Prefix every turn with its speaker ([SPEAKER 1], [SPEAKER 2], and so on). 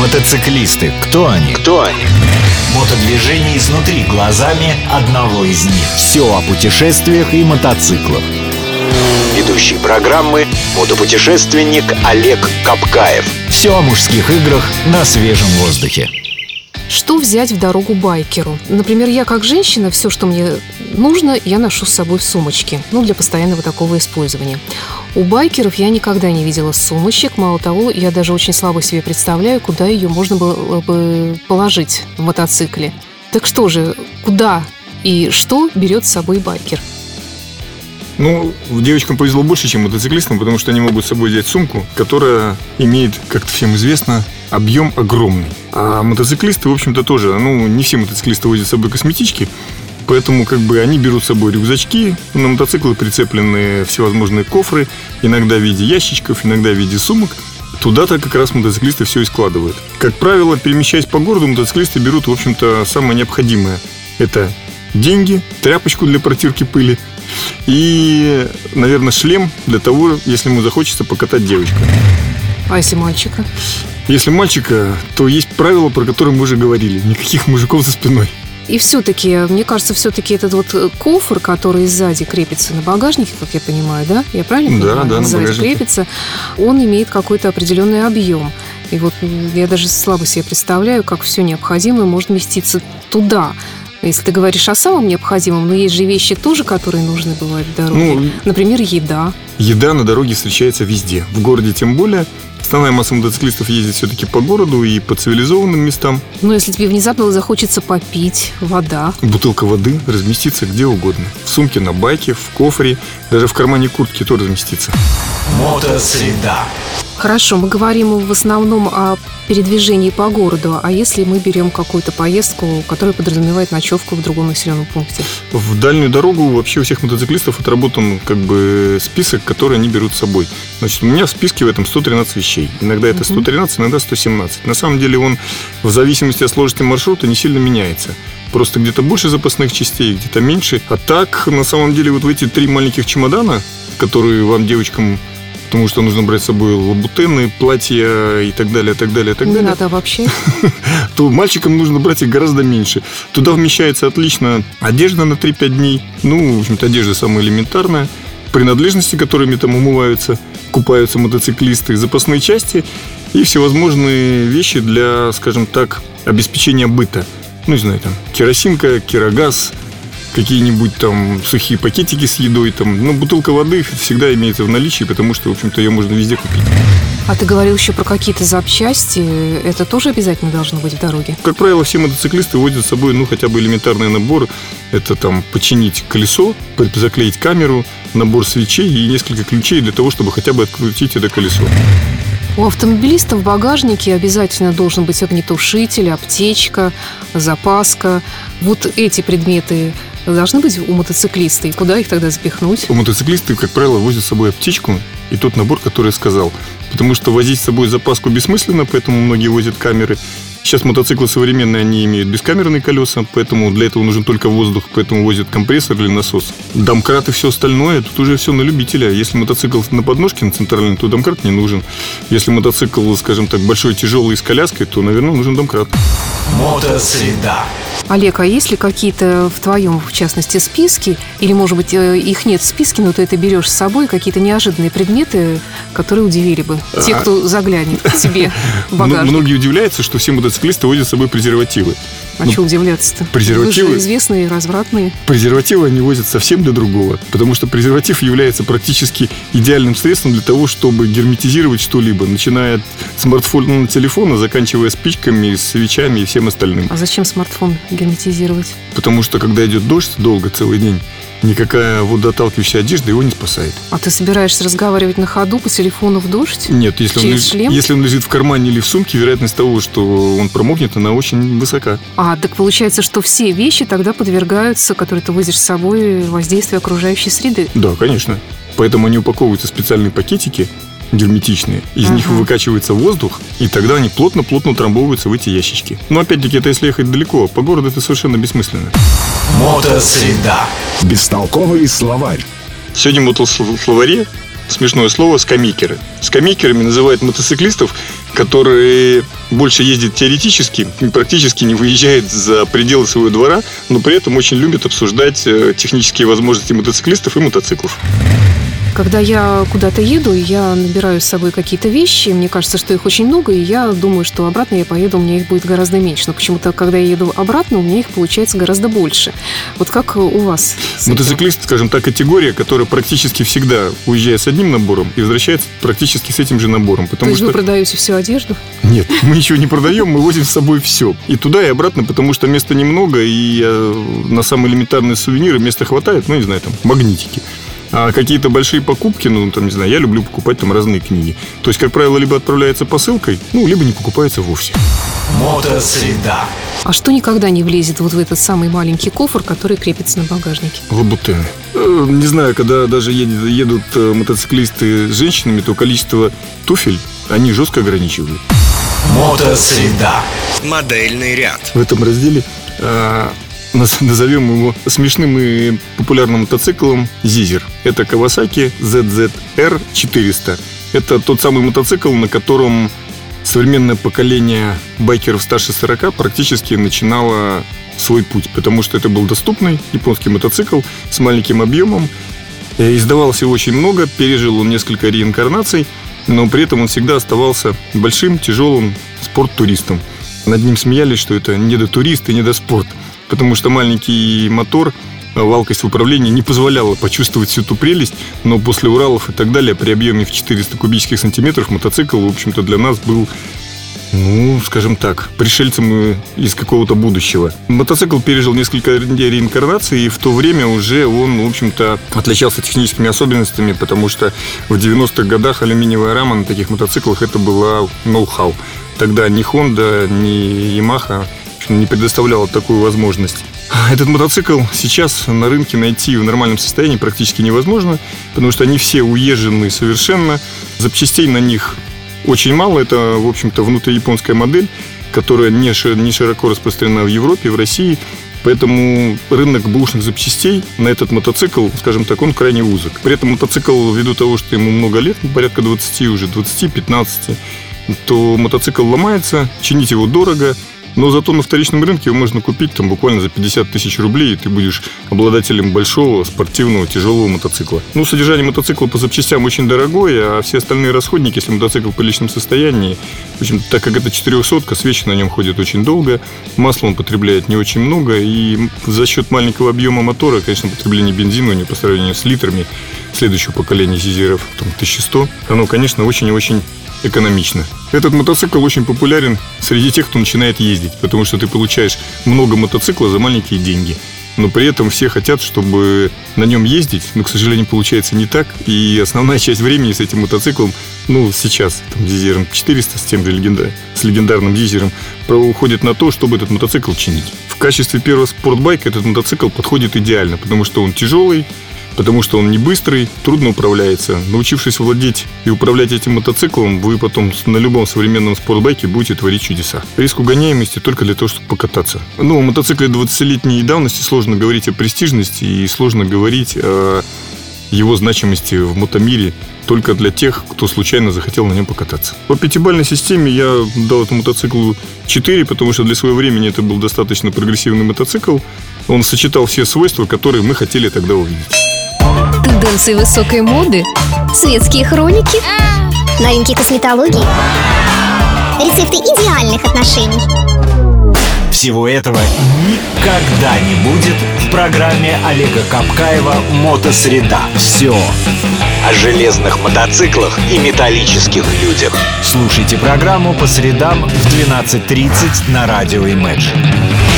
[SPEAKER 1] Мотоциклисты. Кто они?
[SPEAKER 2] Кто они?
[SPEAKER 1] Мотодвижение изнутри глазами одного из них. Все о путешествиях и мотоциклах.
[SPEAKER 2] Ведущий программы мотопутешественник Олег Капкаев.
[SPEAKER 1] Все о мужских играх на свежем воздухе.
[SPEAKER 3] Что взять в дорогу байкеру? Например, я как женщина, все, что мне нужно, я ношу с собой в сумочке. Ну, для постоянного такого использования. У байкеров я никогда не видела сумочек. Мало того, я даже очень слабо себе представляю, куда ее можно было бы положить в мотоцикле. Так что же, куда и что берет с собой байкер?
[SPEAKER 4] Ну, девочкам повезло больше, чем мотоциклистам, потому что они могут с собой взять сумку, которая имеет, как всем известно, объем огромный. А мотоциклисты, в общем-то, тоже, ну, не все мотоциклисты возят с собой косметички, поэтому как бы они берут с собой рюкзачки, на мотоциклы прицеплены всевозможные кофры, иногда в виде ящичков, иногда в виде сумок. Туда-то как раз мотоциклисты все и складывают. Как правило, перемещаясь по городу, мотоциклисты берут, в общем-то, самое необходимое. Это деньги, тряпочку для протирки пыли и, наверное, шлем для того, если ему захочется покатать девочку.
[SPEAKER 3] А если мальчика?
[SPEAKER 4] Если мальчика, то есть правило, про которое мы уже говорили. Никаких мужиков за спиной.
[SPEAKER 3] И все-таки, мне кажется, все-таки этот вот кофр, который сзади крепится на багажнике, как я понимаю, да? Я правильно
[SPEAKER 4] Да,
[SPEAKER 3] понимаю?
[SPEAKER 4] да, на
[SPEAKER 3] сзади
[SPEAKER 4] багажнике.
[SPEAKER 3] крепится, он имеет какой-то определенный объем. И вот я даже слабо себе представляю, как все необходимое может вместиться туда. Если ты говоришь о самом необходимом, но есть же вещи тоже, которые нужны бывают в дороге.
[SPEAKER 4] Ну,
[SPEAKER 3] Например, еда.
[SPEAKER 4] Еда на дороге встречается везде. В городе тем более. Основная масса мотоциклистов ездит все-таки по городу и по цивилизованным местам.
[SPEAKER 3] Но если тебе внезапно захочется попить, вода.
[SPEAKER 4] Бутылка воды разместится где угодно. В сумке, на байке, в кофре, даже в кармане куртки тоже разместится.
[SPEAKER 1] Мотосреда.
[SPEAKER 3] Хорошо, мы говорим в основном о передвижении по городу, а если мы берем какую-то поездку, которая подразумевает ночевку в другом населенном пункте?
[SPEAKER 4] В дальнюю дорогу вообще у всех мотоциклистов отработан как бы список, который они берут с собой. Значит, у меня в списке в этом 113 вещей. Иногда это 113, иногда 117. На самом деле он в зависимости от сложности маршрута не сильно меняется. Просто где-то больше запасных частей, где-то меньше. А так, на самом деле, вот в эти три маленьких чемодана, которые вам, девочкам, потому что нужно брать с собой лабутены, платья и так далее, так далее, так
[SPEAKER 3] Не
[SPEAKER 4] далее
[SPEAKER 3] надо вообще.
[SPEAKER 4] то мальчикам нужно брать их гораздо меньше. Туда вмещается отлично одежда на 3-5 дней. Ну, в общем-то, одежда самая элементарная. Принадлежности, которыми там умываются, купаются мотоциклисты, запасные части и всевозможные вещи для, скажем так, обеспечения быта. Ну, не знаю, там, керосинка, керогаз, какие-нибудь там сухие пакетики с едой, там, ну, бутылка воды всегда имеется в наличии, потому что, в общем-то, ее можно везде купить.
[SPEAKER 3] А ты говорил еще про какие-то запчасти. Это тоже обязательно должно быть в дороге?
[SPEAKER 4] Как правило, все мотоциклисты возят с собой, ну, хотя бы элементарный набор. Это там починить колесо, заклеить камеру, набор свечей и несколько ключей для того, чтобы хотя бы открутить это колесо.
[SPEAKER 3] У автомобилиста в багажнике обязательно должен быть огнетушитель, аптечка, запаска. Вот эти предметы должны быть у мотоциклиста. И куда их тогда запихнуть?
[SPEAKER 4] У мотоциклисты, как правило, возят с собой аптечку и тот набор, который я сказал. Потому что возить с собой запаску бессмысленно, поэтому многие возят камеры. Сейчас мотоциклы современные, они имеют бескамерные колеса, поэтому для этого нужен только воздух, поэтому возят компрессор или насос. Домкрат и все остальное, тут уже все на любителя. Если мотоцикл на подножке, на центральной, то домкрат не нужен. Если мотоцикл, скажем так, большой, тяжелый, с коляской, то, наверное, нужен домкрат.
[SPEAKER 1] Мотосреда.
[SPEAKER 3] Олег, а есть ли какие-то в твоем, в частности, списке, или, может быть, э, их нет в списке, но ты это берешь с собой, какие-то неожиданные предметы, которые удивили бы те,
[SPEAKER 4] А.
[SPEAKER 3] кто заглянет к тебе в багажник?
[SPEAKER 4] Многие удивляются, что все мотоциклисты возят с собой презервативы.
[SPEAKER 3] А
[SPEAKER 4] ну,
[SPEAKER 3] что удивляться-то?
[SPEAKER 4] презервативы-
[SPEAKER 3] Вы же известные, развратные.
[SPEAKER 4] Презервативы они возят совсем для другого, потому что презерватив является практически идеальным средством для того, чтобы герметизировать что-либо, начиная от смартфона, телефона, заканчивая спичками, свечами и всем остальным.
[SPEAKER 3] А зачем смартфон герметизировать?
[SPEAKER 4] Потому что когда идет дождь долго, целый день, никакая водоотталкивающая одежда его не спасает.
[SPEAKER 3] А ты собираешься разговаривать на ходу по телефону в дождь?
[SPEAKER 4] Нет, если он,
[SPEAKER 3] Через шлем?
[SPEAKER 4] если он лежит в кармане или в сумке, вероятность того, что он промокнет, она очень высока.
[SPEAKER 3] А, так получается, что все вещи тогда подвергаются, которые ты возишь с собой, воздействию окружающей среды.
[SPEAKER 4] Да, конечно. Поэтому они упаковываются в специальные пакетики герметичные. Из них
[SPEAKER 3] Ага.
[SPEAKER 4] выкачивается воздух, и тогда они плотно-плотно утрамбовываются в эти ящички. Но опять-таки, это если ехать далеко. По городу это совершенно бессмысленно.
[SPEAKER 1] Мотосреда.
[SPEAKER 5] Бестолковый словарь.
[SPEAKER 4] Сегодня в мотословаре смешное слово скамейкеры. Скамейкерами называют мотоциклистов, которые больше ездят теоретически и практически не выезжают за пределы своего двора, но при этом очень любят обсуждать э, технические возможности мотоциклистов и мотоциклов.
[SPEAKER 3] Когда я куда-то еду, я набираю с собой какие-то вещи, мне кажется, что их очень много, и я думаю, что обратно я поеду, у меня их будет гораздо меньше. Но почему-то, когда я еду обратно, у меня их получается гораздо больше. Вот как у вас?
[SPEAKER 4] Мотоциклист, скажем так, категория, которая практически всегда уезжает с одним набором и возвращается практически с этим же набором.
[SPEAKER 3] Потому То есть что... вы продаете всю одежду?
[SPEAKER 4] Нет, мы ничего не продаем, мы возим с собой все. И туда, и обратно, потому что места немного, и на самые элементарные сувениры места хватает, ну, не знаю, там, магнитики. А какие-то большие покупки, ну, там, не знаю, я люблю покупать там разные книги. То есть, как правило, либо отправляется посылкой, ну, либо не покупается вовсе.
[SPEAKER 1] Мотосреда.
[SPEAKER 3] А что никогда не влезет вот в этот самый маленький кофр, который крепится на багажнике?
[SPEAKER 4] Лабутены. Э, не знаю, когда даже едут, едут э, мотоциклисты с женщинами, то количество туфель они жестко ограничивают.
[SPEAKER 1] Мотосреда.
[SPEAKER 2] Модельный ряд.
[SPEAKER 4] В этом разделе а, назовем его смешным и популярным мотоциклом Зизер. Это Kawasaki ZZR 400. Это тот самый мотоцикл, на котором современное поколение байкеров старше 40 практически начинало свой путь, потому что это был доступный японский мотоцикл с маленьким объемом. Э, издавалось его очень много, пережил он несколько реинкарнаций, но при этом он всегда оставался большим, тяжелым спорт-туристом. Над ним смеялись, что это недотурист и недоспорт потому что маленький мотор валкость в управлении не позволяла почувствовать всю ту прелесть, но после Уралов и так далее при объеме в 400 кубических сантиметров мотоцикл, в общем-то, для нас был ну, скажем так, пришельцем из какого-то будущего. Мотоцикл пережил несколько реинкарнаций, и в то время уже он, в общем-то, отличался техническими особенностями, потому что в 90-х годах алюминиевая рама на таких мотоциклах это была ноу-хау. Тогда ни Honda, ни Yamaha не предоставляла такую возможность. Этот мотоцикл сейчас на рынке найти в нормальном состоянии практически невозможно, потому что они все уезжены совершенно. Запчастей на них очень мало. Это, в общем-то, внутрияпонская модель, которая не широко распространена в Европе, в России. Поэтому рынок бушных запчастей на этот мотоцикл, скажем так, он крайне узок. При этом мотоцикл, ввиду того, что ему много лет, порядка 20 уже, 20-15, то мотоцикл ломается, чинить его дорого – но зато на вторичном рынке его можно купить там буквально за 50 тысяч рублей, и ты будешь обладателем большого спортивного тяжелого мотоцикла. Ну, содержание мотоцикла по запчастям очень дорогое, а все остальные расходники, если мотоцикл в приличном состоянии, в общем, так как это 400 свечи на нем ходят очень долго, масла он потребляет не очень много, и за счет маленького объема мотора, конечно, потребление бензина у него по сравнению с литрами следующего поколения Зизеров, там, 1100, оно, конечно, очень и очень экономично. Этот мотоцикл очень популярен среди тех, кто начинает ездить, потому что ты получаешь много мотоцикла за маленькие деньги. Но при этом все хотят, чтобы на нем ездить, но, к сожалению, получается не так. И основная часть времени с этим мотоциклом, ну, сейчас, там, Дизером 400 с тем же легенда, с легендарным Дизером, уходит на то, чтобы этот мотоцикл чинить. В качестве первого спортбайка этот мотоцикл подходит идеально, потому что он тяжелый, потому что он не быстрый, трудно управляется. Научившись владеть и управлять этим мотоциклом, вы потом на любом современном спортбайке будете творить чудеса. Риск угоняемости только для того, чтобы покататься. Ну, о мотоцикле 20-летней давности сложно говорить о престижности и сложно говорить о его значимости в мотомире только для тех, кто случайно захотел на нем покататься. По пятибалльной системе я дал этому мотоциклу 4, потому что для своего времени это был достаточно прогрессивный мотоцикл. Он сочетал все свойства, которые мы хотели тогда увидеть.
[SPEAKER 5] Тенденции высокой моды, светские хроники,
[SPEAKER 6] новинки косметологии, рецепты идеальных отношений.
[SPEAKER 1] Всего этого никогда не будет в программе Олега Капкаева «Мотосреда». Все
[SPEAKER 2] о железных мотоциклах и металлических людях.
[SPEAKER 1] Слушайте программу по средам в 12.30 на радио Imagine.